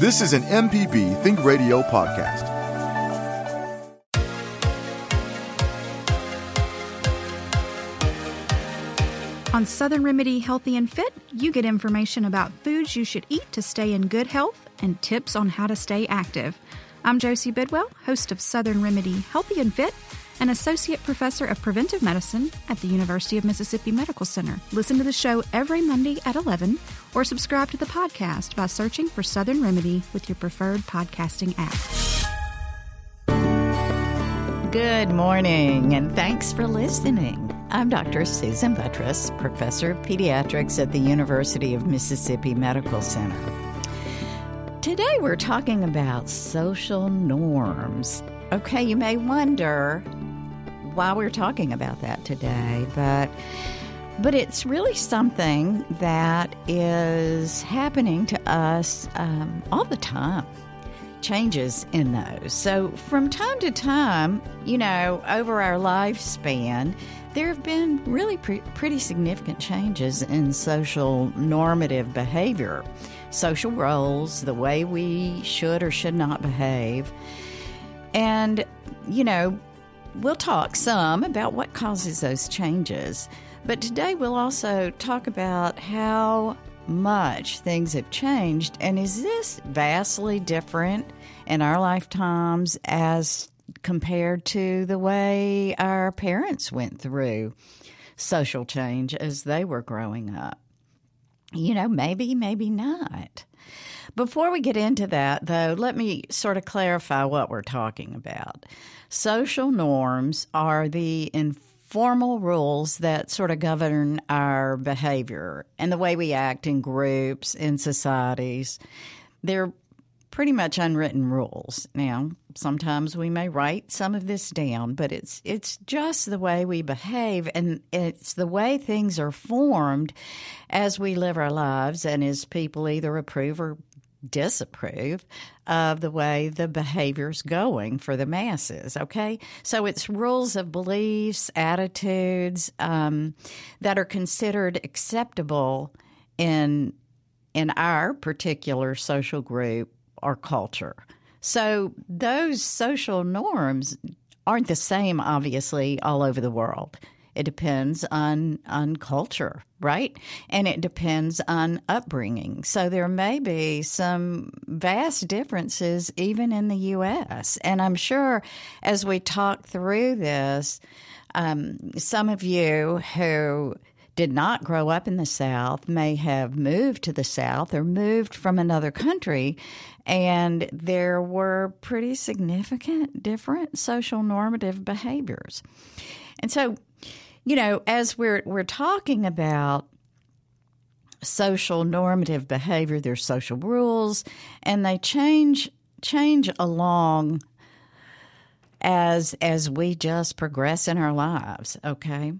This is an MPB Think Radio podcast. On Southern Remedy Healthy and Fit, you get information about foods you should eat to stay in good health and tips on how to stay active. I'm Josie Bidwell, host of Southern Remedy Healthy and Fit an associate professor of preventive medicine at the University of Mississippi Medical Center. Listen to the show every Monday at 11 or subscribe to the podcast by searching for Southern Remedy with your preferred podcasting app. Good morning, and thanks for listening. I'm Dr. Susan Buttross, professor of pediatrics at the University of Mississippi Medical Center. Today we're talking about social norms. Okay, you may wonder why we're talking about that today, but but it's really something that is happening to us um, all the time. Changes in those. So, from time to time, you know, over our lifespan, there have been really pre- pretty significant changes in social normative behavior, social roles, the way we should or should not behave. And, you know, We'll talk some about what causes those changes, but today we'll also talk about how much things have changed and is this vastly different in our lifetimes as compared to the way our parents went through social change as they were growing up. You know, maybe, maybe not. Before we get into that, though, let me sort of clarify what we're talking about. Social norms are the informal rules that sort of govern our behavior and the way we act in groups, in societies. They're pretty much unwritten rules. Now, sometimes we may write some of this down, but it's it's just the way we behave and it's the way things are formed as we live our lives and as people either approve or disapprove of the way the behavior's going for the masses. Okay, so it's rules of beliefs, attitudes um, that are considered acceptable in in our particular social group or culture. So those social norms aren't the same, obviously, all over the world. It depends on on culture, right? And it depends on upbringing. So there may be some vast differences even in the U.S. And I'm sure as we talk through this, um, some of you who did not grow up in the South may have moved to the South or moved from another country, and there were pretty significant different social normative behaviors. And so you know, as we're we're talking about social normative behavior, there's social rules, and they change change along as as we just progress in our lives. Okay.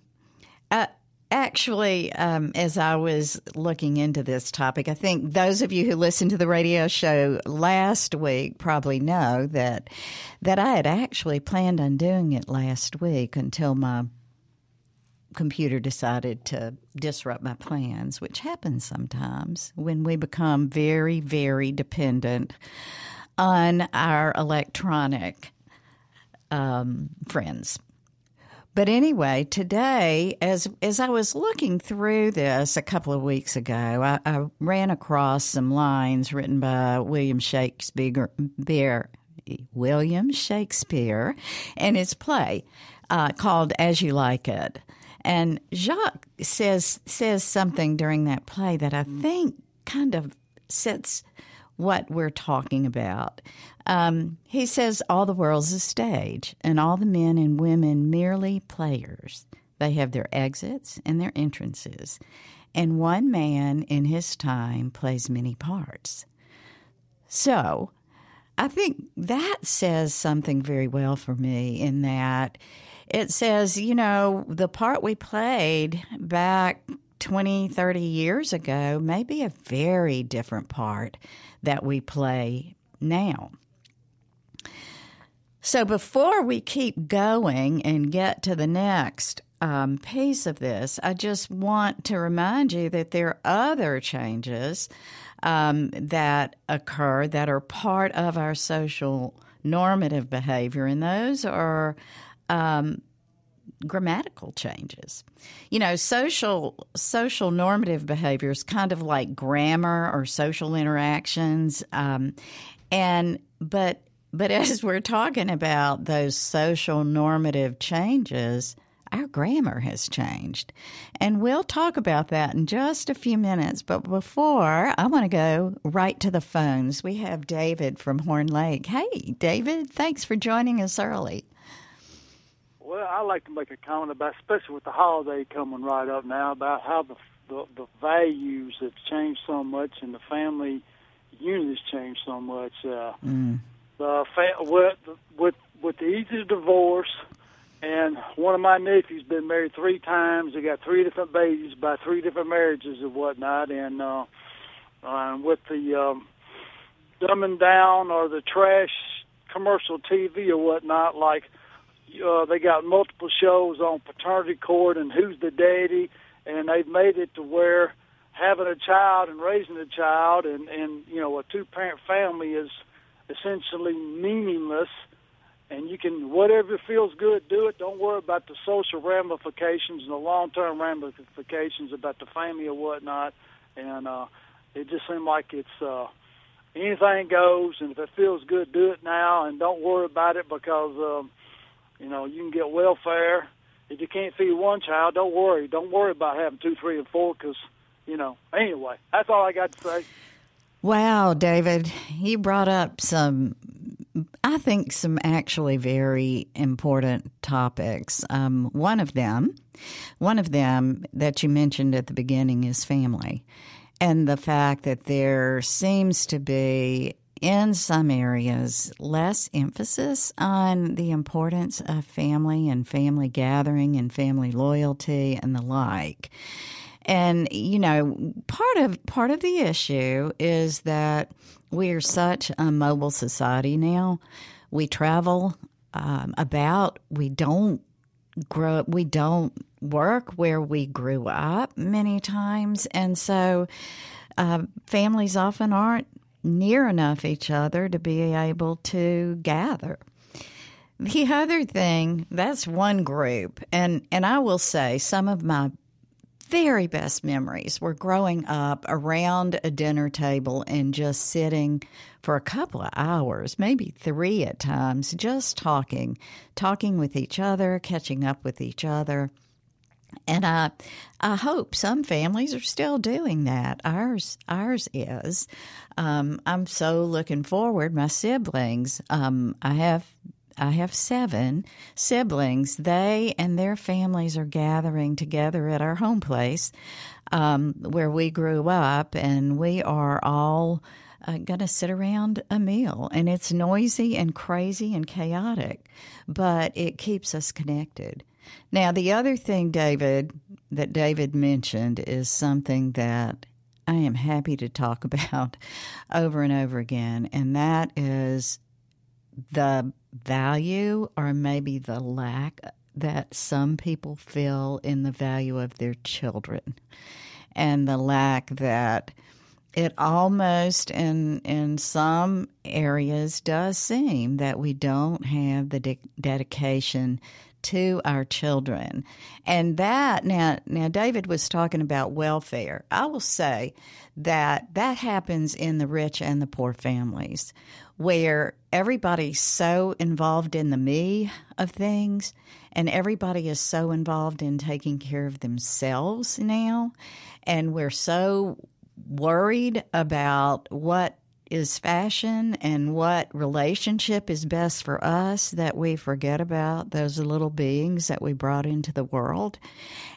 Uh, actually, um, as I was looking into this topic, I think those of you who listened to the radio show last week probably know that that I had actually planned on doing it last week until my computer decided to disrupt my plans, which happens sometimes when we become very, very dependent on our electronic um, friends. But anyway, today, as as I was looking through this a couple of weeks ago, I, I ran across some lines written by William Shakespeare, William Shakespeare, in his play uh, called "As You Like It." And Jacques says says something during that play that I think kind of sets what we're talking about. Um, he says, All the world's a stage, and all the men and women merely players. They have their exits and their entrances, and one man in his time plays many parts. So, I think that says something very well for me in that it says, you know, the part we played back 20, 30 years ago may be a very different part that we play now. So before we keep going and get to the next um, piece of this, I just want to remind you that there are other changes um, that occur that are part of our social normative behavior, and those are um, grammatical changes. You know, social social normative behaviors, kind of like grammar or social interactions, um, and but but as we're talking about those social normative changes, our grammar has changed. And we'll talk about that in just a few minutes. But before, I want to go right to the phones. We have David from Horn Lake. Hey, David, thanks for joining us early. Well, I like to make a comment about, especially with the holiday coming right up now, about how the the, the values have changed so much and the family unit has changed so much. Uh, mm. The fa- with with with the easy divorce and one of my nephews been married three times. They got three different babies by three different marriages and whatnot. And uh, uh, with the um, dumbing down or the trash commercial TV or whatnot, like uh, they got multiple shows on paternity court and who's the daddy, and they've made it to where having a child and raising a child and and you know a two parent family is essentially meaningless and you can whatever feels good, do it. Don't worry about the social ramifications and the long term ramifications about the family or whatnot. And uh, it just seemed like it's uh, anything goes, and if it feels good, do it now, and don't worry about it because um, you know you can get welfare. If you can't feed one child, don't worry. Don't worry about having two, three, and four because you know. Anyway, that's all I got to say. Wow, David, you brought up some I think some actually very important topics. Um, one of them, one of them that you mentioned at the beginning is family, and the fact that there seems to be in some areas less emphasis on the importance of family and family gathering and family loyalty and the like. And you know, part of part of the issue is that we are such a mobile society now. We travel um, about. We don't grow. We don't work where we grew up many times, and so uh, families often aren't near enough each other to be able to gather. The other thing, that's one group. And and I will say some of my very best memories were growing up around a dinner table and just sitting for a couple of hours, maybe three at times, just talking, talking with each other, catching up with each other. And I, I hope some families are still doing that. Ours, ours is. Um, I'm so looking forward. My siblings, um, I have I have seven siblings. They and their families are gathering together at our home place um, where we grew up, and we are all uh, going to sit around a meal. And it's noisy and crazy and chaotic, but it keeps us connected. Now, the other thing, David, that David mentioned is something that I am happy to talk about over and over again, and that is the value or maybe the lack that some people feel in the value of their children and the lack that it almost in in some areas does seem that we don't have the de- dedication to our children. And that now now David was talking about welfare. I will say that that happens in the rich and the poor families where everybody's so involved in the me of things and everybody is so involved in taking care of themselves now and we're so worried about what is fashion and what relationship is best for us that we forget about those little beings that we brought into the world.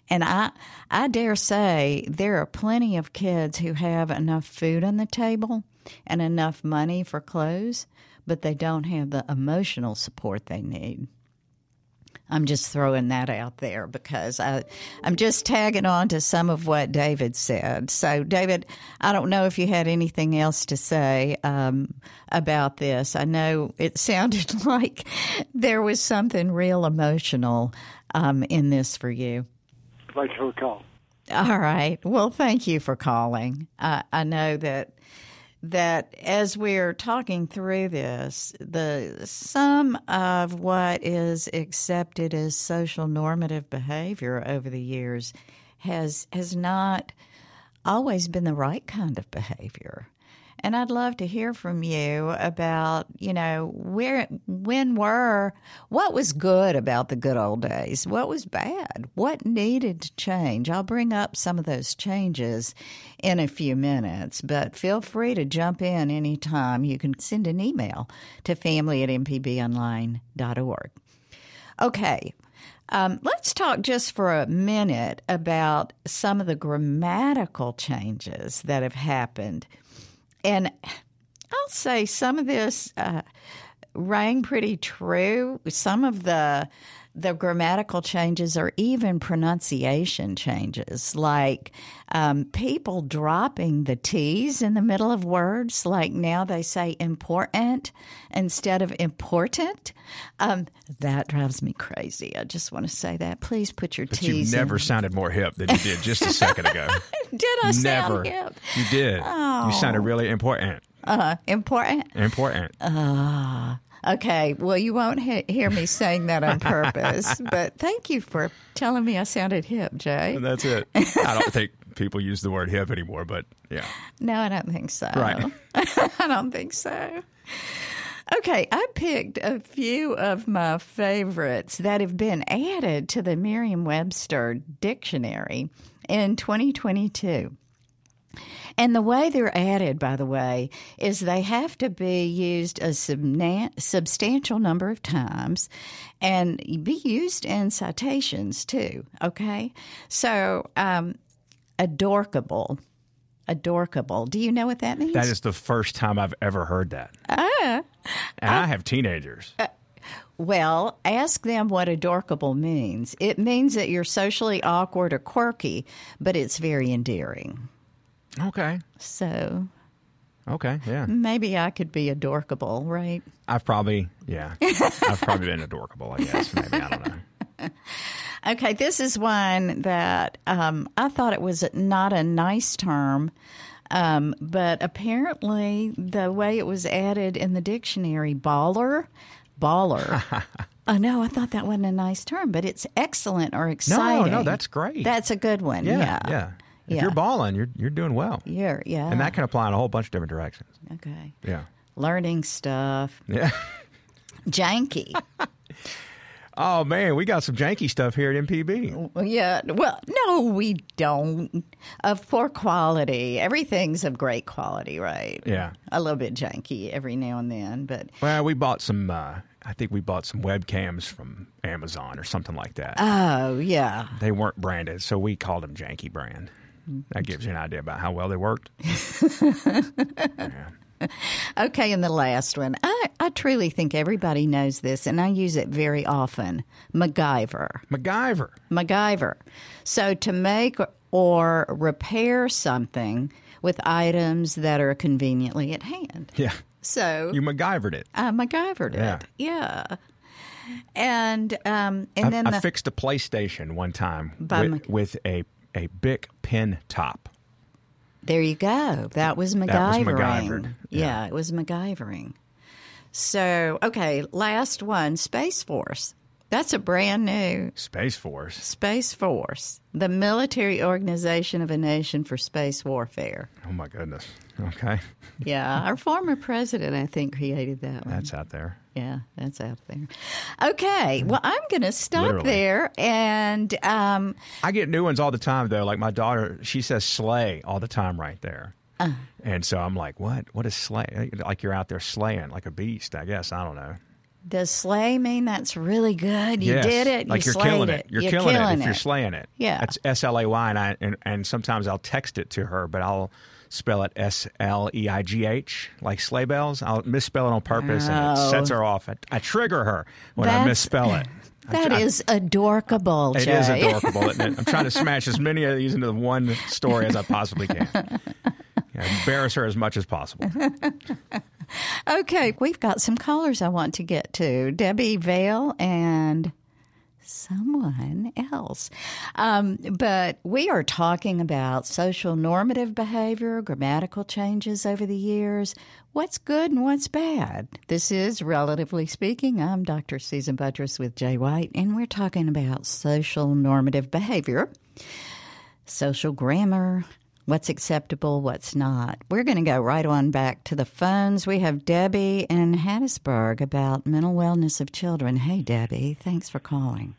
And I I dare say there are plenty of kids who have enough food on the table and enough money for clothes, but they don't have the emotional support they need. I'm just throwing that out there because I, I'm just tagging on to some of what David said. So, David, I don't know if you had anything else to say um, about this. I know it sounded like there was something real emotional um, in this for you. Like her call. All right. Well, thank you for calling. I, I know that that as we're talking through this, the some of what is accepted as social normative behavior over the years has has not always been the right kind of behavior. And I'd love to hear from you about, you know, where, when were, what was good about the good old days? What was bad? What needed to change? I'll bring up some of those changes in a few minutes, but feel free to jump in anytime. You can send an email to family at mpbonline.org. Okay, um, let's talk just for a minute about some of the grammatical changes that have happened and I'll say some of this uh, rang pretty true. Some of the the grammatical changes or even pronunciation changes, like um, people dropping the T's in the middle of words. Like now they say important instead of important. Um, that drives me crazy. I just want to say that. Please put your but T's. you never in. sounded more hip than you did just a second ago. did I never. sound hip? You did. Oh. You sounded really important. Uh, important. Important. Ah. Okay, well, you won't he- hear me saying that on purpose, but thank you for telling me I sounded hip, Jay. And that's it. I don't think people use the word hip anymore, but yeah. No, I don't think so. Right. I don't think so. Okay, I picked a few of my favorites that have been added to the Merriam Webster dictionary in 2022. And the way they're added, by the way, is they have to be used a subna- substantial number of times and be used in citations too. Okay? So, um, adorkable. Adorkable. Do you know what that means? That is the first time I've ever heard that. Ah. And I have teenagers. Well, ask them what adorkable means. It means that you're socially awkward or quirky, but it's very endearing. Okay. So Okay. Yeah. maybe I could be adorkable, right? I've probably, yeah. I've probably been adorkable, I guess. Maybe. I don't know. Okay, this is one that um, I thought it was not a nice term, um, but apparently the way it was added in the dictionary, baller, baller. oh no, I thought that wasn't a nice term, but it's excellent or exciting. no, no, that's great. That's a good one. Yeah. Yeah, Yeah. If Yeah. you're balling, you're you're doing well. You're, yeah. And that can apply in a whole bunch of different directions. okay. Yeah. Learning stuff, Yeah. janky. Oh man, we got some janky stuff here at MPB. Yeah. Well, no, we don't. Of poor quality. Everything's of great quality, right? Yeah. A little bit janky every now and then, but Well, we bought some. Uh, I think we bought some webcams from Amazon or something like that. oh yeah. they weren't branded, so we called them Janky brand. That gives you an idea about how well they worked. yeah. Okay, and the last one. I, I truly think everybody knows this, and I use it very often. MacGyver. MacGyver. MacGyver. So to make or repair something with items that are conveniently at hand. Yeah. So You MacGyvered it. I MacGyvered Yeah. it. Yeah. And um, and I, then I the, fixed a PlayStation one time with, Mac- with a a Bic pin top. There you go. That was MacGyvering. That was MacGyvered, Yeah. yeah. it was MacGyvering. So, okay, last one Space Force. That's a brand new Space Force. Space Force, the military organization of a nation for space warfare. Oh my goodness. Okay, Yeah, our former president, I think, created that one. that's out there. Yeah, that's out there. Okay, well, I'm going to stop Literally. there. And um, I get new ones all the time though. Like my daughter, she says "slay" all the time right there. And so I'm like, what? What is slay? Like you're out there slaying like a beast, I guess. I don't know. Does slay mean that's really good? You Yes. did it. Like you are slayed killing it. You're, You're killing, killing it if you're it. slaying it. Yeah. That's S L A Y, and I and, and sometimes I'll text it to her, but I'll spell it S L E I G H, like sleigh bells. I'll misspell it on purpose, and Oh. it sets her off. I, I trigger her when I misspell it. That is adorable. It Jay. is adorable, isn't it? I'm trying to smash as many of these into the one story as I possibly can. Yeah, embarrass her as much as possible. Okay, we've got some callers I want to get to. Debbie Vale and someone else. Um, but we are talking about social normative behavior, grammatical changes over the years, what's good and what's bad. This is, relatively speaking, I'm Dr. Susan Buttross with Jay White, and we're talking about social normative behavior, social grammar, what's acceptable, what's not. We're going to go right on back to the phones. We have Debbie in Hattiesburg about mental wellness of children. Hey, Debbie, thanks for calling.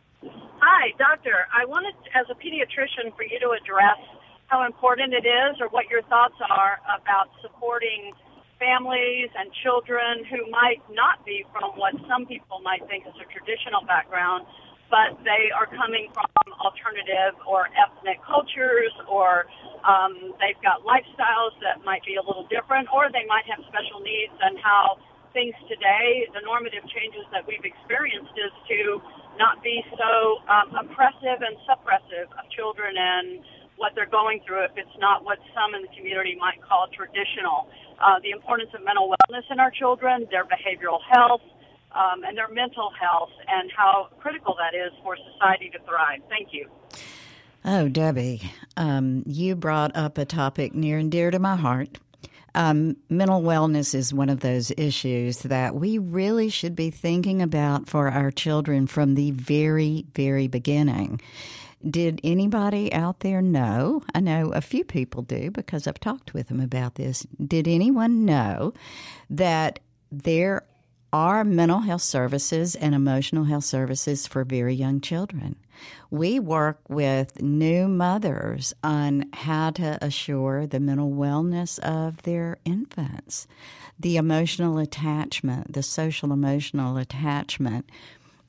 Hi, doctor. I wanted, as a pediatrician, for you to address how important it is or what your thoughts are about supporting families and children who might not be from what some people might think is a traditional background, but they are coming from alternative or ethnic cultures or um, they've got lifestyles that might be a little different or they might have special needs and how things today, the normative changes that we've experienced is to not be so um, oppressive and suppressive of children and what they're going through if it's not what some in the community might call traditional. Uh, the importance of mental wellness in our children, their behavioral health, um, and their mental health, and how critical that is for society to thrive. Thank you. Oh, Debbie, um, you brought up a topic near and dear to my heart. Um, mental wellness is one of those issues that we really should be thinking about for our children from the very, very beginning. Did anybody out there know? I know a few people do because I've talked with them about this. Did anyone know that there are mental health services and emotional health services for very young children? We work with new mothers on how to assure the mental wellness of their infants, the emotional attachment, the social emotional attachment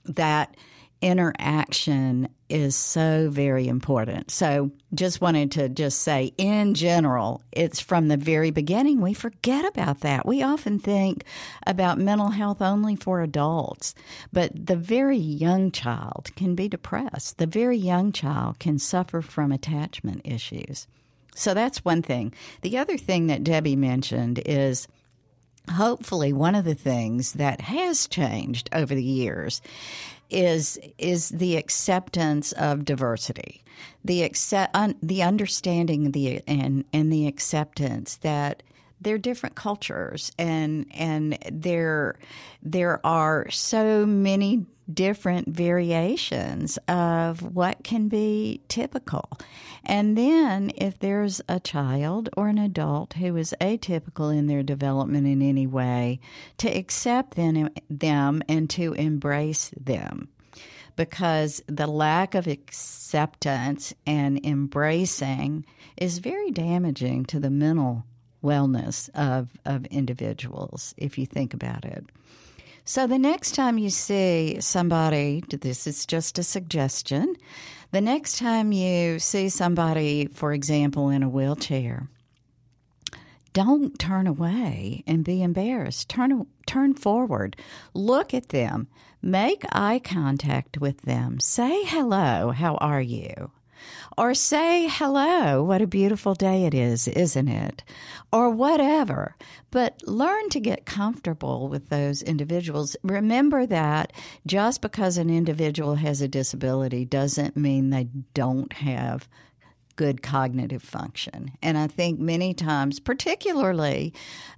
that interaction is so very important. So, just wanted to just say in general, it's from the very beginning we forget about that. We often think about mental health only for adults, but the very young child can be depressed. The very young child can suffer from attachment issues. So that's one thing. The other thing that Debbie mentioned is hopefully one of the things that has changed over the years is is the acceptance of diversity, the accept, un, the understanding the and and the acceptance that they're different cultures and and there there are so many different variations of what can be typical. And then if there's a child or an adult who is atypical in their development in any way, to accept them, them and to embrace them. Because the lack of acceptance and embracing is very damaging to the mental wellness of, of individuals, if you think about it. So the next time you see somebody, this is just a suggestion, the next time you see somebody, for example, in a wheelchair, don't turn away and be embarrassed. Turn turn forward. Look at them. Make eye contact with them. Say hello. How are you? Or say hello. What a beautiful day it is, isn't it? Or whatever. But learn to get comfortable with those individuals. Remember that just because an individual has a disability doesn't mean they don't have good cognitive function. And I think many times, particularly,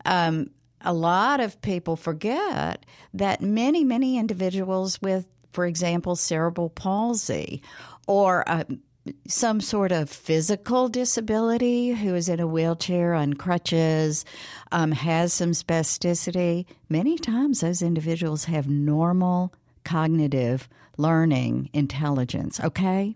um, a lot of people forget that many, many individuals with, for example, cerebral palsy or uh, some sort of physical disability who is in a wheelchair on crutches, um, has some spasticity, many times those individuals have normal cognitive learning intelligence, okay?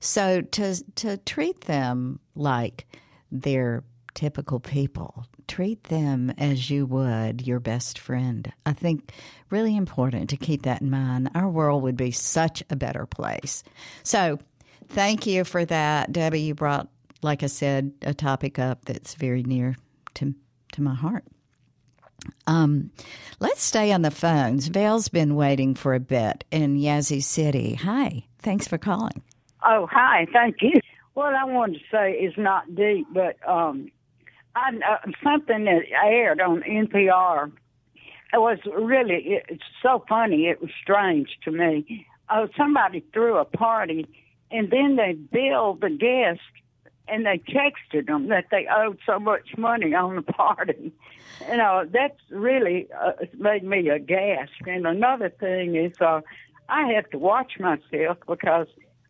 So to to treat them like they're typical people. Treat them as you would your best friend. I think really important to keep that in mind. Our world would be such a better place. So, thank you for that, Debbie. You brought, like I said, a topic up that's very near to to my heart. Um, let's stay on the phones. Vale's been waiting for a bit in Yazoo City. Hi, thanks for calling. Oh, hi, thank you. What I wanted to say is not deep, but um, I, uh, something that aired on NPR. It was really it's so funny. It was strange to me. Oh, somebody threw a party, and then they billed the guests and they texted them that they owed so much money on the party. You know, that's really uh, made me aghast. And another thing is, uh, I have to watch myself because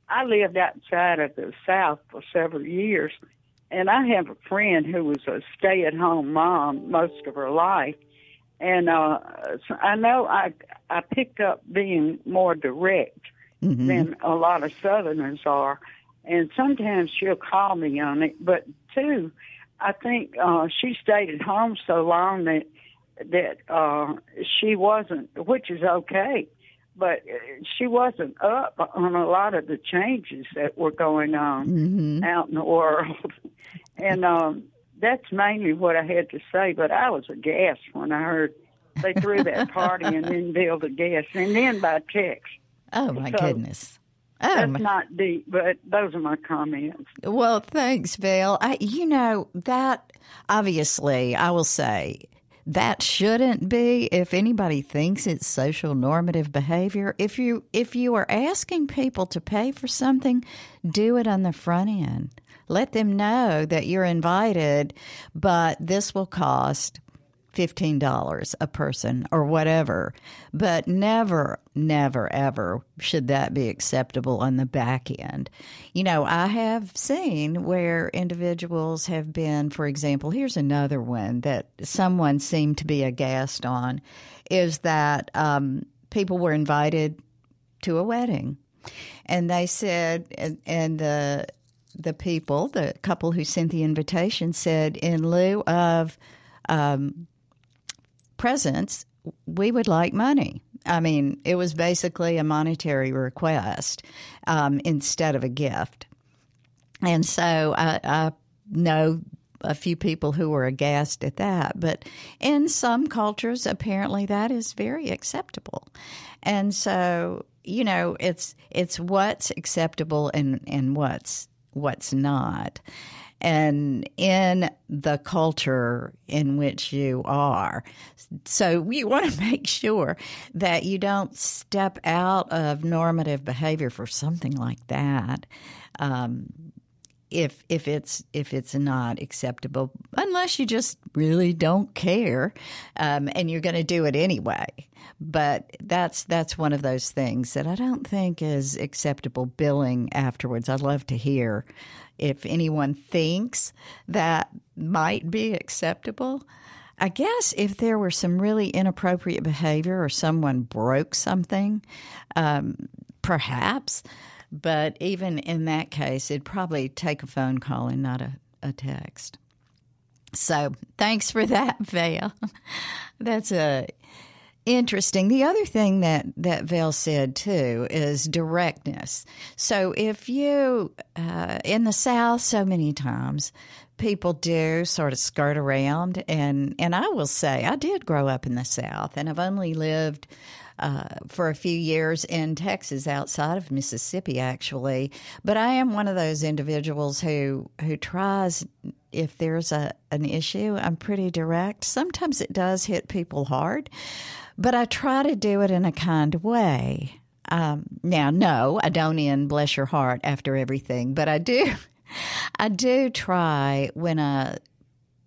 I lived outside of the South for several years, and I have a friend who was a stay-at-home mom most of her life, and uh, I know I I picked up being more direct Mm-hmm. than a lot of Southerners are, and sometimes she'll call me on it. But two, I think uh, she stayed at home so long that that uh, she wasn't, which is okay, but uh, she wasn't up on a lot of the changes that were going on Mm-hmm. out in the world, and um, that's mainly what I had to say. But I was aghast when I heard they threw that party and then billed a guest, and then by text. Oh my So, goodness. Oh, That's my- not deep, but those are my comments. well, thanks, Vale. I, you know that obviously, I will say that shouldn't be. If anybody thinks it's social normative behavior, if you if you are asking people to pay for something, do it on the front end. Let them know that you're invited, but this will cost $15 a person or whatever. But never, never, ever should that be acceptable on the back end. You know, I have seen where individuals have been, for example, here's another one that someone seemed to be aghast on is that um, people were invited to a wedding. And they said, and, and the the people, the couple who sent the invitation, said, in lieu of um, presents, we would like money. I mean, it was basically a monetary request um, instead of a gift. And so I, I know a few people who were aghast at that. But in some cultures, apparently that is very acceptable. And so, you know, it's it's what's acceptable and, and what's what's not. And in the culture in which you are. So you want to make sure that you don't step out of normative behavior for something like that. Um, if if it's if it's not acceptable, unless you just really don't care, um, and you're going to do it anyway. But that's that's one of those things that I don't think is acceptable billing afterwards. I'd love to hear if anyone thinks that might be acceptable. I guess if there were some really inappropriate behavior or someone broke something, um, perhaps. But even in that case, it'd probably take a phone call and not a, a text. So thanks for that, Vale. That's a interesting. The other thing that that Vale said too is directness. So if you uh, in the South, so many times people do sort of skirt around, and and I will say I did grow up in the South, and I've only lived. Uh, for a few years in Texas, outside of Mississippi, actually, but I am one of those individuals who who tries if there's a an issue, I'm pretty direct. Sometimes it does hit people hard, but I try to do it in a kind way. Um, now, no, I don't end bless your heart after everything, but I do, I do try when I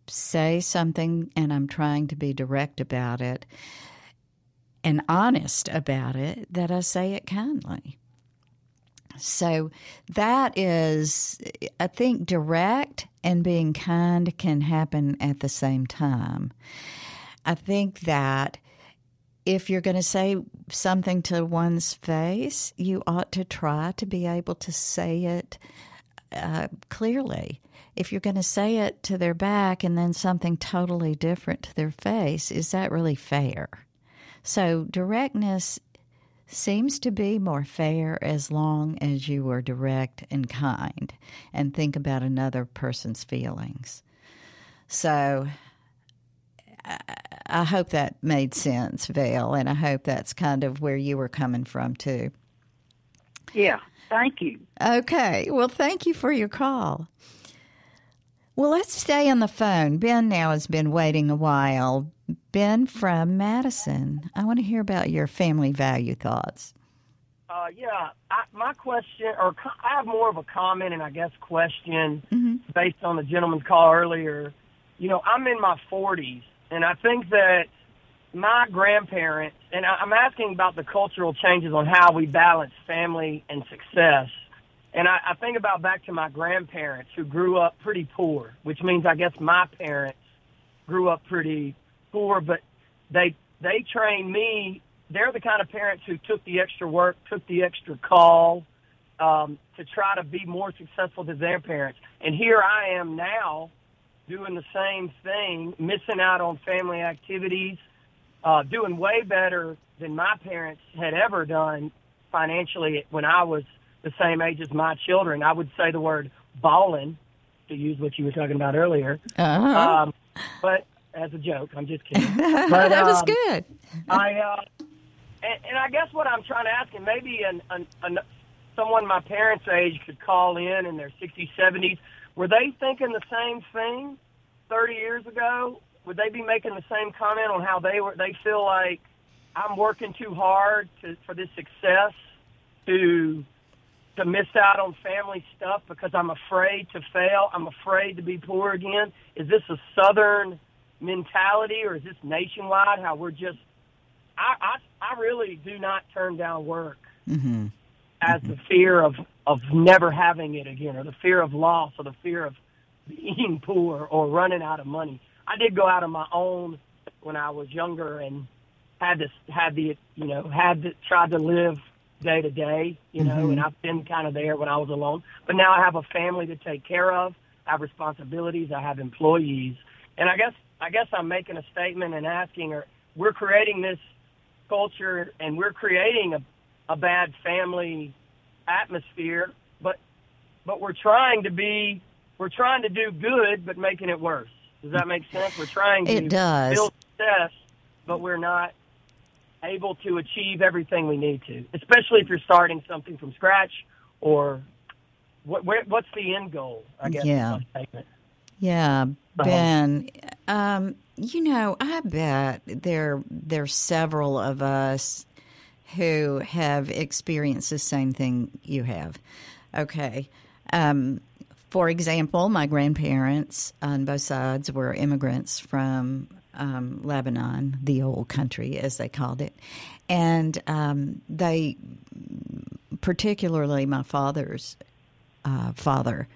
say something and I'm trying to be direct about it and honest about it that I say it kindly. So that is, I think, direct and being kind can happen at the same time. I think that if you're going to say something to one's face, you ought to try to be able to say it uh, clearly. If you're going to say it to their back and then something totally different to their face, is that really fair? So, directness seems to be more fair as long as you are direct and kind and think about another person's feelings. So, I hope that made sense, Val, and I hope that's kind of where you were coming from too. Yeah, thank you. Okay, well, thank you for your call. Well, let's stay on the phone. Ben now has been waiting a while. Ben from Madison, I want to hear about your family value thoughts. Uh, yeah, I, my question, or co- I have more of a comment and I guess question Mm-hmm. based on the gentleman's call earlier. You know, I'm in my 40s, and I think that my grandparents, and I'm asking about the cultural changes on how we balance family and success. And I, I think about back to my grandparents who grew up pretty poor, which means I guess my parents grew up pretty poor, but they they trained me. They're the kind of parents who took the extra work, took the extra call um, to try to be more successful than their parents. And here I am now doing the same thing, missing out on family activities, uh, doing way better than my parents had ever done financially when I was the same age as my children. I would say the word balling, to use what you were talking about earlier. Uh-huh. Um, but as a joke, I'm just kidding. But, that was um, good. I uh, and, and I guess what I'm trying to ask, and maybe an, an, an, someone my parents' age could call in in their 60s, 70s. Were they thinking the same thing 30 years ago? Would they be making the same comment on how they were? They feel like I'm working too hard to, for this success to to miss out on family stuff because I'm afraid to fail. I'm afraid to be poor again. Is this a Southern mentality or is this nationwide? How we're just I, I I really do not turn down work Mm-hmm. as the fear of of never having it again, or the fear of loss, or the fear of being poor or running out of money. I did go out on my own when I was younger and had to had the you know had to tried to live day to day, you know, mm-hmm. and I've been kind of there when I was alone. But now I have a family to take care of. I have responsibilities. I have employees, and I guess I guess I'm making a statement and asking, or we're creating this culture and we're creating a a bad family atmosphere, but but we're trying to be we're trying to do good, but making it worse. Does that make sense? We're trying to It does. build success, but we're not able to achieve everything we need to, especially if you're starting something from scratch or what, where, what's the end goal? I guess. Yeah. Yeah, Ben. Um, you know, I bet there there's several of us who have experienced the same thing you have. Okay. Um, for example, my grandparents on both sides were immigrants from um, Lebanon, the old country, as they called it. And um, they, particularly my father's uh, father,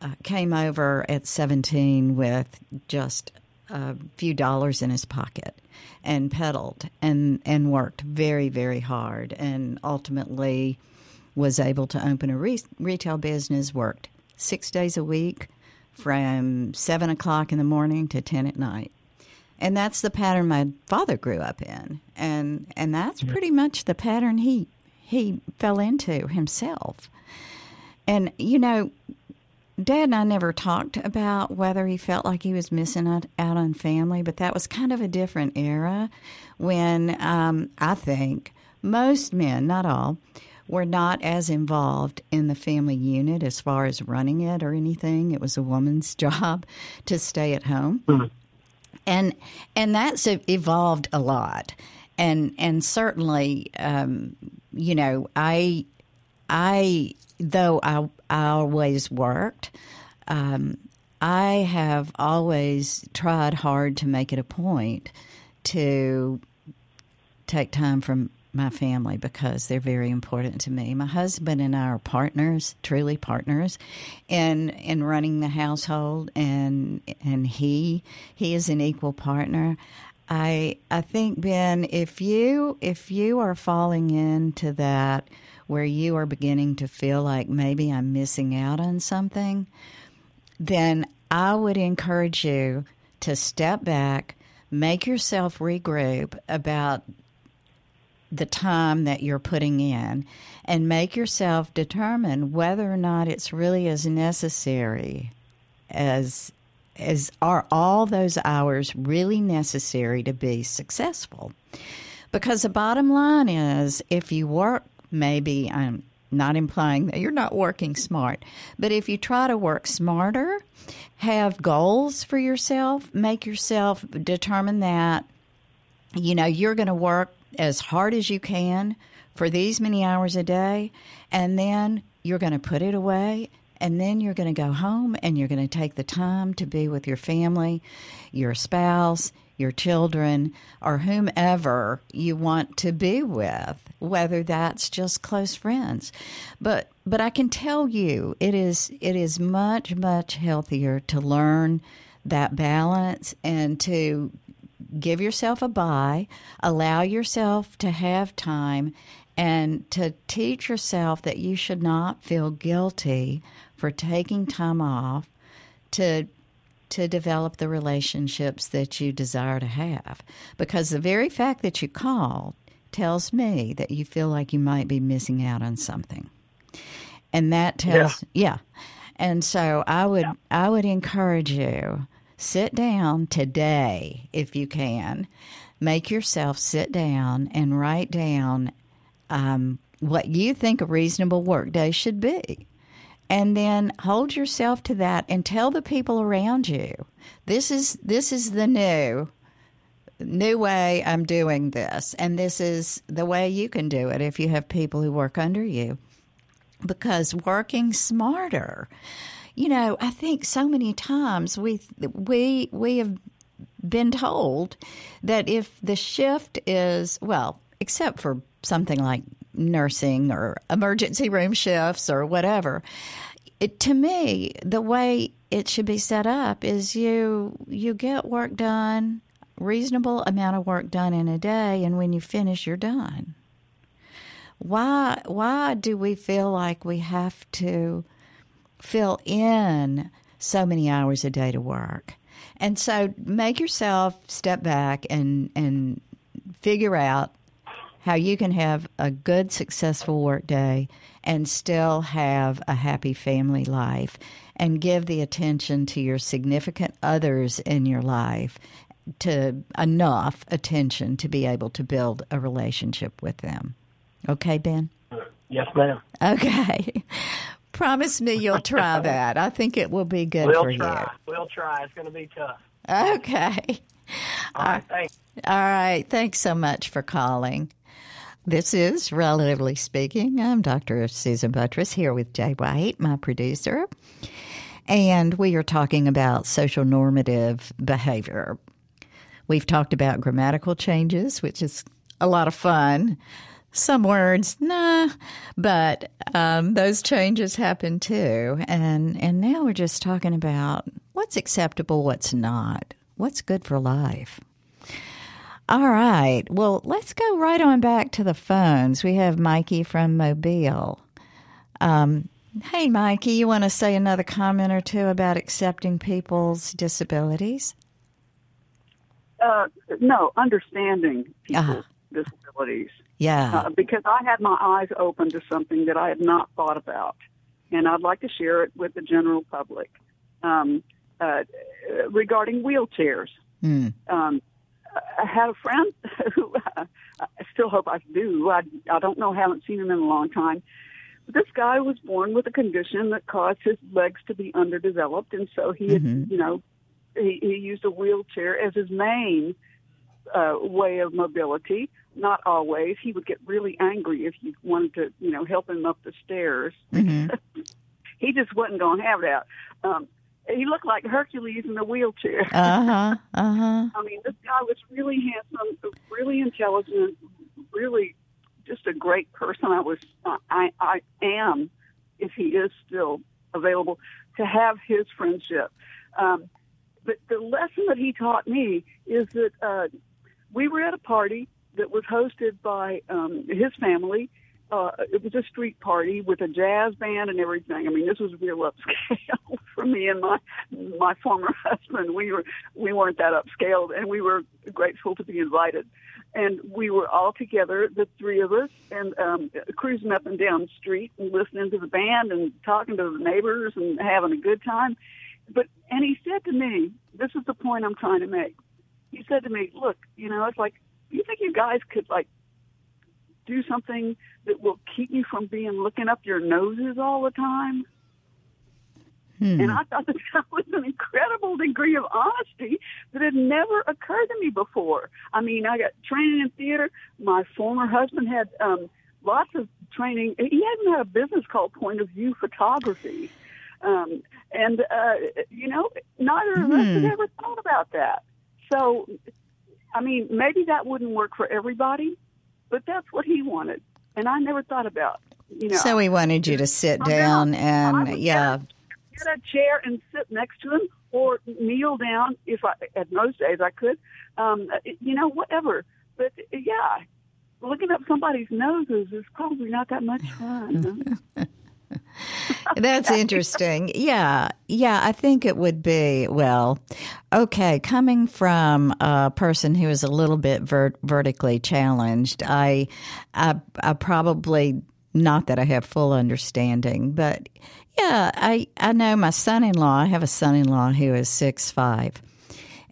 uh, came over at 17 with just a few dollars in his pocket and peddled and, and worked very, very hard and ultimately was able to open a re- retail business, worked six days a week from 7 o'clock in the morning to 10 at night. And that's the pattern my father grew up in. And, and that's pretty much the pattern he, he fell into himself. And, you know, Dad and I never talked about whether he felt like he was missing out, out on family, but that was kind of a different era when um, I think most men, not all, were not as involved in the family unit as far as running it or anything. It was a woman's job to stay at home. And and that's evolved a lot, and and certainly, um, you know, I I though I, I always worked, um, I have always tried hard to make it a point to take time from my family because they're very important to me. My husband and I are partners, truly partners, in in running the household, and and he he is an equal partner. I I think Ben, if you if you are falling into that where you are beginning to feel like maybe I'm missing out on something, then I would encourage you to step back, make yourself regroup about the time that you're putting in and make yourself determine whether or not it's really as necessary as as are all those hours really necessary to be successful. Because the bottom line is if you work maybe i'm not implying that you're not working smart but if you try to work smarter have goals for yourself make yourself determine that you know you're going to work as hard as you can for these many hours a day, and then you're going to put it away, and then you're going to go home and you're going to take the time to be with your family, your spouse, your children, or whomever you want to be with, whether that's just close friends. But but I can tell you it is it is much, much healthier to learn that balance and to give yourself a bye, allow yourself to have time, and to teach yourself that you should not feel guilty for taking time off to to develop the relationships that you desire to have because the very fact that you call tells me that you feel like you might be missing out on something and that tells yeah, yeah. and so i would yeah. i would encourage you sit down today if you can. Make yourself sit down and write down um, what you think a reasonable workday should be. And then hold yourself to that and tell the people around you this is this is the new new way I'm doing this. And this is the way you can do it if you have people who work under you. Because working smarter you know, I think so many times we we we have been told that if the shift is well, except for something like nursing or emergency room shifts or whatever, it, to me, the way it should be set up is you you get work done, reasonable amount of work done in a day, and when you finish, you're done. Why why do we feel like we have to fill in so many hours a day to work. And so make yourself step back and and figure out how you can have a good successful work day and still have a happy family life and give the attention to your significant others in your life to enough attention to be able to build a relationship with them. Okay, Ben? Yes, ma'am. Okay. Promise me you'll try that. I think it will be good we'll for try. you. We'll try. It's going to be tough. Okay. All right. Thanks. All right. Thanks so much for calling. This is Relatively Speaking. I'm Dr. Susan Buttross here with Jay White, my producer. And we are talking about social normative behavior. We've talked about grammatical changes, which is a lot of fun some words, nah, but um, those changes happen too. And and now we're just talking about what's acceptable, what's not, what's good for life. All right, well, let's go right on back to the phones. We have Mikey from Mobile. Um, hey, Mikey, you want to say another comment or two about accepting people's disabilities? Uh, no, understanding people's uh-huh. disabilities. Yeah. Uh, because I had my eyes open to something that I had not thought about, and I'd like to share it with the general public um, uh, regarding wheelchairs. Mm. Um, I had a friend who I still hope I do. I, I don't know, haven't seen him in a long time. But this guy was born with a condition that caused his legs to be underdeveloped, and so he, mm-hmm. had, you know, he, he used a wheelchair as his main uh, way of mobility not always. He would get really angry if you wanted to, you know, help him up the stairs. Mm-hmm. he just wasn't going to have that. Um, he looked like Hercules in a wheelchair. Uh huh. Uh huh. I mean, this guy was really handsome, really intelligent, really just a great person. I was, I, I am, if he is still available, to have his friendship. Um, but the lesson that he taught me is that uh, we were at a party that was hosted by um, his family, uh, it was a street party with a jazz band and everything. I mean, this was real upscale for me and my my former husband. We were we weren't that upscale, and we were grateful to be invited. And we were all together, the three of us, and um, cruising up and down the street and listening to the band and talking to the neighbors and having a good time. But and he said to me, "This is the point I'm trying to make." He said to me, "Look, you know, it's like, you think you guys could like do something that will keep you from being looking up your noses all the time. Hmm. And I thought that, that was an incredible degree of honesty that had never occurred to me before. I mean, I got training in theater. My former husband had um, lots of training. He hadn't had a business called Point of View Photography. Um, and, uh, you know, neither of us had Hmm. ever thought about that. So, I mean, maybe that wouldn't work for everybody, but that's what he wanted. And I never thought about, you know. So he wanted you to sit down. And yeah. get a chair and sit next to him or kneel down if I at most days I could um you know whatever but yeah looking up somebody's noses is probably not that much fun That's interesting. Yeah. Yeah. I think it would be, well, okay. Coming from a person who is a little bit ver- vertically challenged, I, I, I probably, not that I have full understanding, but yeah, I, I know my son in law, I have a son in law who is six five,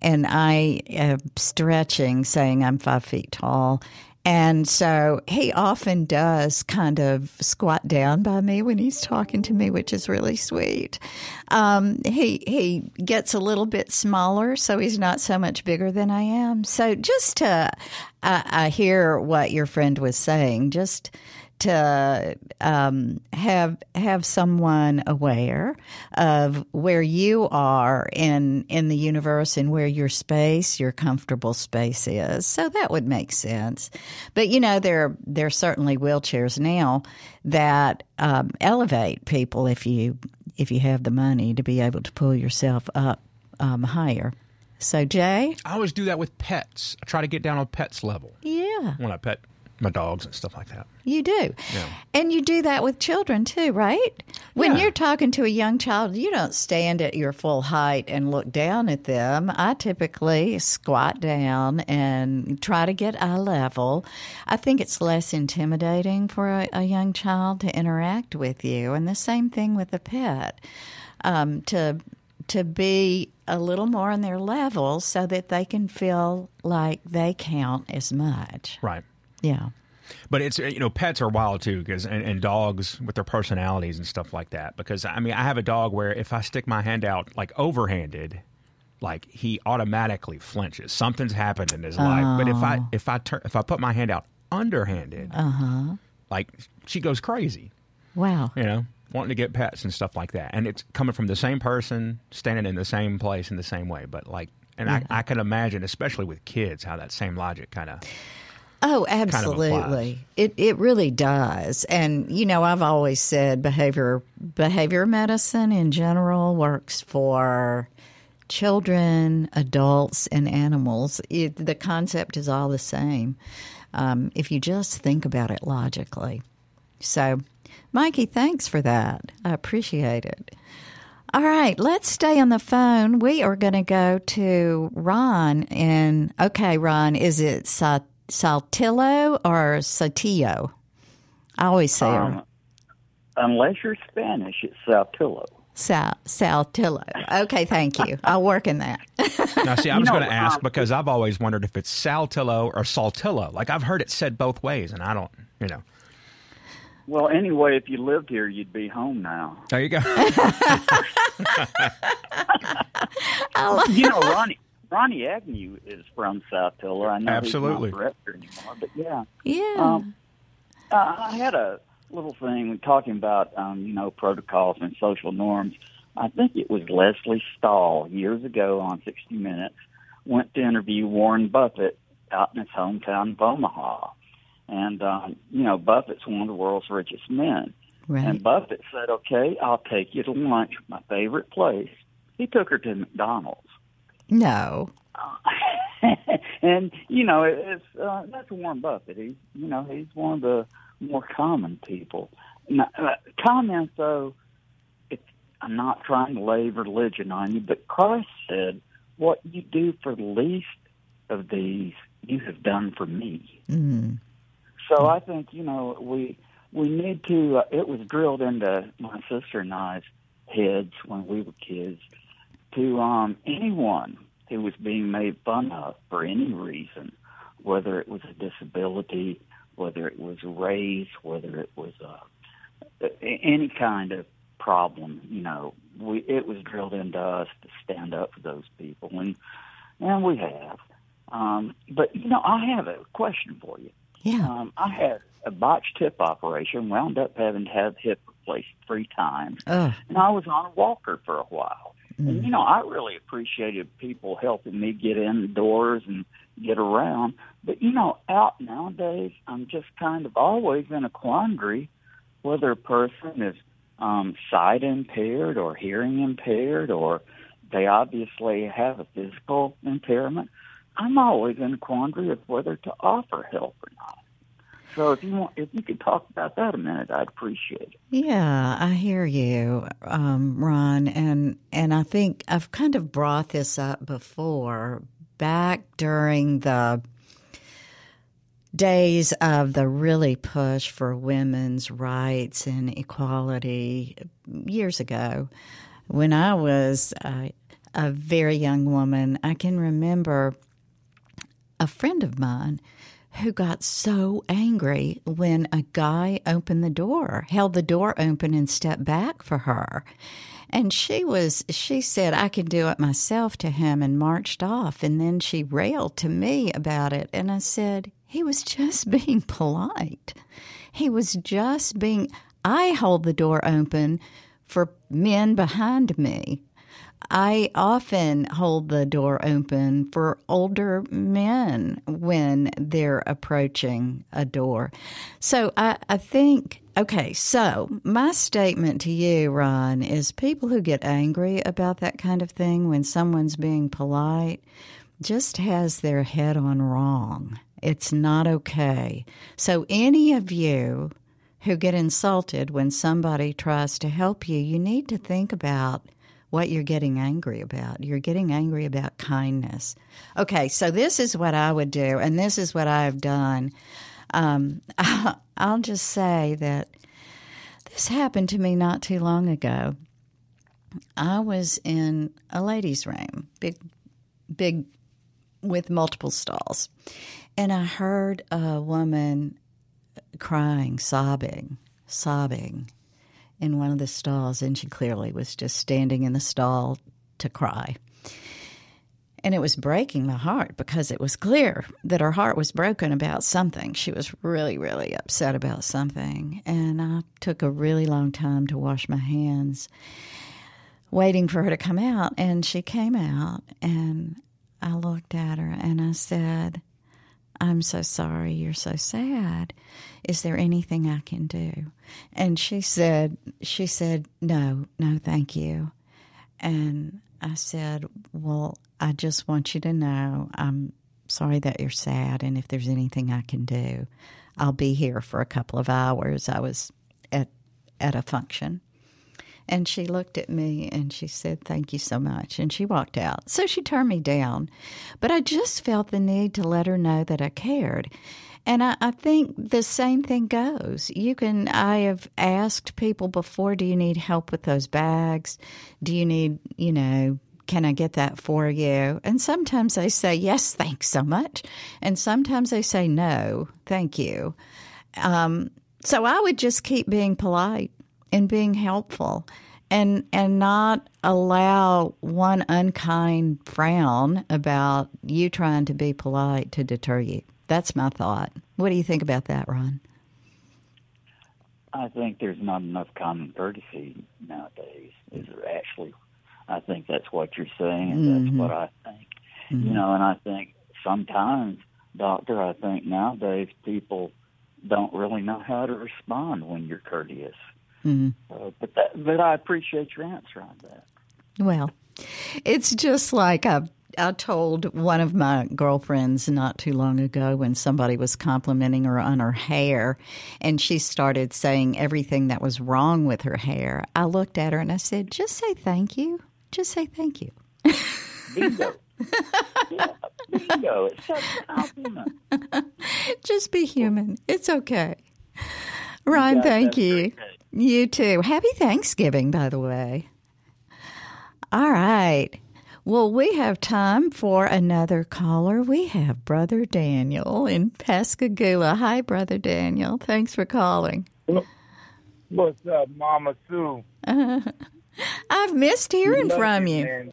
and I am stretching, saying I'm five feet tall. And so he often does kind of squat down by me when he's talking to me, which is really sweet. Um, he he gets a little bit smaller, so he's not so much bigger than I am. So just to, I, I hear what your friend was saying. Just to um, have have someone aware of where you are in in the universe and where your space, your comfortable space is. So that would make sense. But you know, there there are certainly wheelchairs now that um, elevate people if you if you have the money to be able to pull yourself up um, higher. So Jay, I always do that with pets. I try to get down on pets level yeah, when I pet my dogs and stuff like that. You do. Yeah. And you do that with children too, right? When Yeah. you're talking to a young child, you don't stand at your full height and look down at them. I typically squat down and try to get eye level. I think it's less intimidating for a, a young child to interact with you. And the same thing with a pet. Um, to to be a little more on their level so that they can feel like they count as much. Right. Yeah. But it's you know pets are wild too because and, and dogs with their personalities and stuff like that because I mean I have a dog where if I stick my hand out like overhanded like he automatically flinches. Something's happened in his life. But if I if I turn if I put my hand out underhanded Uh-huh. like she goes crazy. Wow. you know wanting to get pets and stuff like that. And it's coming from the same person standing in the same place in the same way. But like and I, I can imagine especially with kids how that same logic kind of Oh, absolutely. it it really does. And you know, I've always said behavior behavior medicine in general works for children, adults, and animals. It, the concept is all the same um, if you just think about it logically. So, Mikey, thanks for that. I appreciate it. All right, let's stay on the phone. We are going to go to Ron. And okay, Ron, is it Sa- Saltillo or Satillo? I always say Um, unless you're Spanish, it's Saltillo. Sal- Saltillo. Okay, thank you. I'll work in that. Now, see, I You was know, going to ask because I've always wondered if it's Saltillo or Saltillo. Like I've heard it said both ways, and I don't, you know. Well, anyway, if you lived here, you'd be home now. There you go. you know, Ronnie Ronnie Agnew is from South Saltillo. I know Absolutely. he's not director anymore, but yeah. Yeah. Um, I had a little thing when talking about um, you know protocols and social norms. I think it was Lesley Stahl years ago on 60 Minutes went to interview Warren Buffett out in his hometown of Omaha, and um, you know Buffett's one of the world's richest men. right. And Buffett said, "Okay, I'll take you to lunch, at my favorite place." He took her to McDonald's. No. and you know, it's uh, that's Warren Buffett. He's you know he's one of the more common people. Now, uh, comments though, it's, I'm not trying to lay religion on you, but Christ said, "What you do for the least of these, you have done for me." Mm. So I think you know we we need to. Uh, it was drilled into my sister and I's heads when we were kids to um, anyone who was being made fun of for any reason, whether it was a disability, whether it was race, whether it was uh, any kind of problem. You know, we it was drilled into us to stand up for those people, and and we have. Um, but you know, I have a question for you. Yeah. Um, I had a botched hip operation, wound up having to have hip replaced three times, Ugh. and I was on a walker for a while. Mm. And you know, I really appreciated people helping me get indoors and get around. But you know, out nowadays, I'm just kind of always in a quandary whether a person is um, sight impaired or hearing impaired, or they obviously have a physical impairment. I'm always in a quandary of whether to offer help or not. So if you want, if you could talk about that a minute, I'd appreciate it. Yeah, I hear you, um, Ron, and and I think I've kind of brought this up before, back during the days of the really push for women's rights and equality years ago, when I was uh, a very young woman. I can remember a friend of mine who got so angry when a guy opened the door, held the door open and stepped back for her. And she was, she said, I can do it myself to him and marched off. And then she railed to me about it. And I said, he was just being polite. He was just being, I hold the door open for men behind me. I often hold the door open for older men when they're approaching a door. So I, I think, okay, so my statement to you, Ron, is people who get angry about that kind of thing when someone's being polite just has their head on wrong. It's not okay. So any of you who get insulted when somebody tries to help you, you need to think about what you're getting angry about. You're getting angry about kindness. Okay, so this is what I would do, and this is what I have done. Um, I'll just say that this happened to me not too long ago. I was in a ladies' room, big, big, with multiple stalls, and I heard a woman crying, sobbing, sobbing in one of the stalls, and she clearly was just standing in the stall to cry. And it was breaking my heart because it was clear that her heart was broken about something. She was really, really upset about something. And I took a really long time to wash my hands, waiting for her to come out. And she came out, and I looked at her and I said, I'm so sorry. You're so sad. Is there anything I can do? And she said, she said, no, no, thank you. And I said, well, I just want you to know I'm sorry that you're sad. And if there's anything I can do, I'll be here for a couple of hours. I was at, at a function. And she looked at me and she said, Thank you so much. And she walked out. So she turned me down. But I just felt the need to let her know that I cared. And I, I, think the same thing goes. You can, I have asked people before, do you need help with those bags? Do you need, you know, can I get that for you? And sometimes they say, yes, thanks so much. And sometimes they say, no, thank you. Um, so I would just keep being polite and being helpful and and not allow one unkind frown about you trying to be polite to deter you. That's my thought. What do you think about that, Ron? I think there's not enough common courtesy nowadays. Is there actually? I think that's what you're saying, and mm-hmm. that's what I think. Mm-hmm. You know, and I think sometimes, doctor, I think nowadays people don't really know how to respond when you're courteous. Mm-hmm. Uh, but that, but I appreciate your answer on that. Well, it's just like a I told one of my girlfriends not too long ago when somebody was complimenting her on her hair and she started saying everything that was wrong with her hair. I looked at her and I said, Just say thank you. Just say thank you. Bingo. yeah, bingo. It's such a compliment. Just be human. It's okay. Got thank you. You too. Happy Thanksgiving, by the way. All right. Well, we have time for another caller. We have Brother Daniel in Pascagoula. Hi, Brother Daniel. Thanks for calling. What's up, Mama Sue? I've missed hearing from you. man.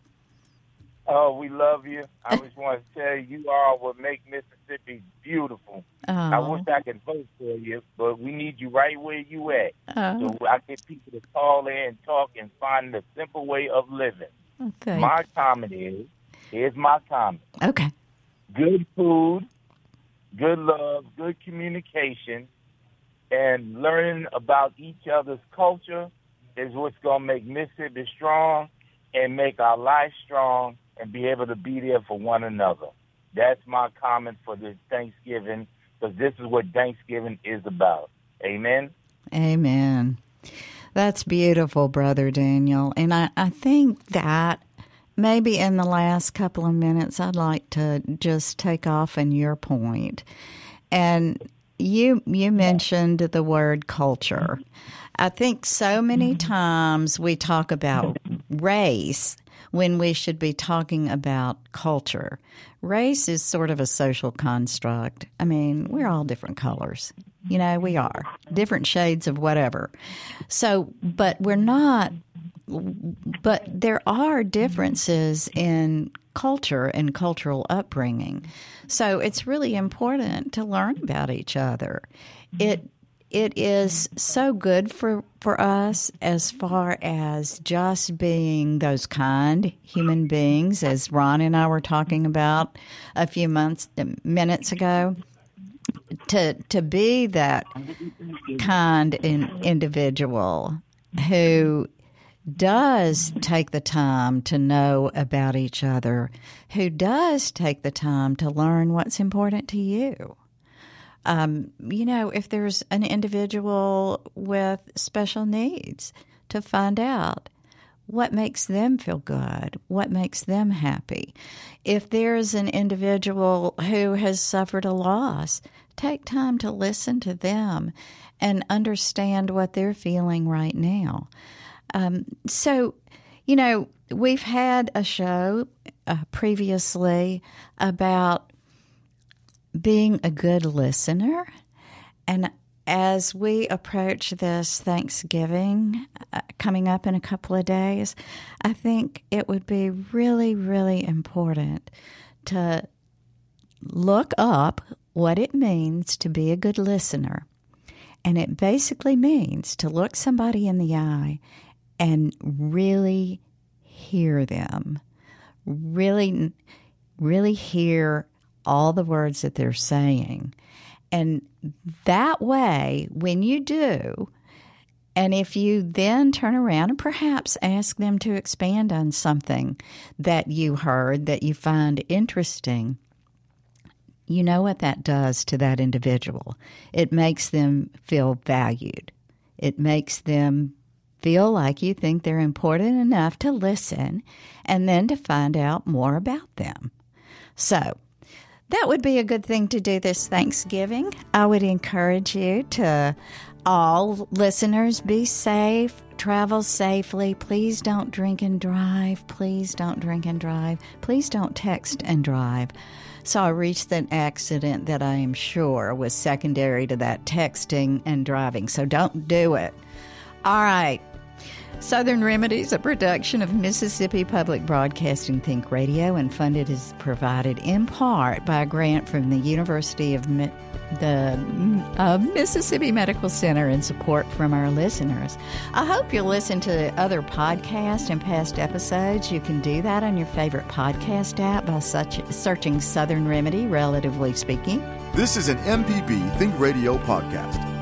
Oh, we love you. I uh-huh. just want to tell you, you are what make Mississippi beautiful. I Oh. wish I could vote for you, but we need you right where you at. Oh. So I get people to call in and talk and find the simple way of living. Okay. My comment is, here's my comment. Okay. Good food, good love, good communication, and learning about each other's culture is what's going to make Mississippi strong and make our life strong and be able to be there for one another. That's my comment for this Thanksgiving because this is what Thanksgiving is about. Amen. Amen. That's beautiful, Brother Daniel. And I, I think that maybe in the last couple of minutes, I'd like to just take off on your point. And you you mentioned the word culture. I think so many mm-hmm. times we talk about race when we should be talking about culture. Race is sort of a social construct. I mean, we're all different colors. You know, we are different shades of whatever. So, but we're not, but there are differences in culture and cultural upbringing. So it's really important to learn about each other. It it is so good for, for us as far as just being those kind human beings, as Ron and I were talking about a few months minutes ago. To to be that kind in, individual who does take the time to know about each other, who does take the time to learn what's important to you. Um, you know, if there's an individual with special needs, to find out what makes them feel good, what makes them happy. If there's an individual who has suffered a loss, take time to listen to them and understand what they're feeling right now. Um, so, you know, we've had a show uh, previously about being a good listener. And as we approach this Thanksgiving uh, coming up in a couple of days, I think it would be really, really important to look up what it means to be a good listener. And it basically means to look somebody in the eye and really hear them, really, really hear all the words that they're saying. And that way, when you do, and if you then turn around and perhaps ask them to expand on something that you heard that you find interesting, you know what that does to that individual. It makes them feel valued. It makes them feel like you think they're important enough to listen and then to find out more about them. So, that would be a good thing to do this Thanksgiving. I would encourage you to all listeners be safe, travel safely. Please don't drink and drive. Please don't drink and drive. Please don't text and drive. So I reached an accident that I am sure was secondary to that texting and driving. So don't do it. All right. Southern Remedies, a production of Mississippi Public Broadcasting Think Radio, and funded is provided in part by a grant from the University of Mi- the uh, Mississippi Medical Center and support from our listeners. I hope you'll listen to other podcasts and past episodes. You can do that on your favorite podcast app by such, searching Southern Remedy, relatively speaking. This is an MPB Think Radio podcast.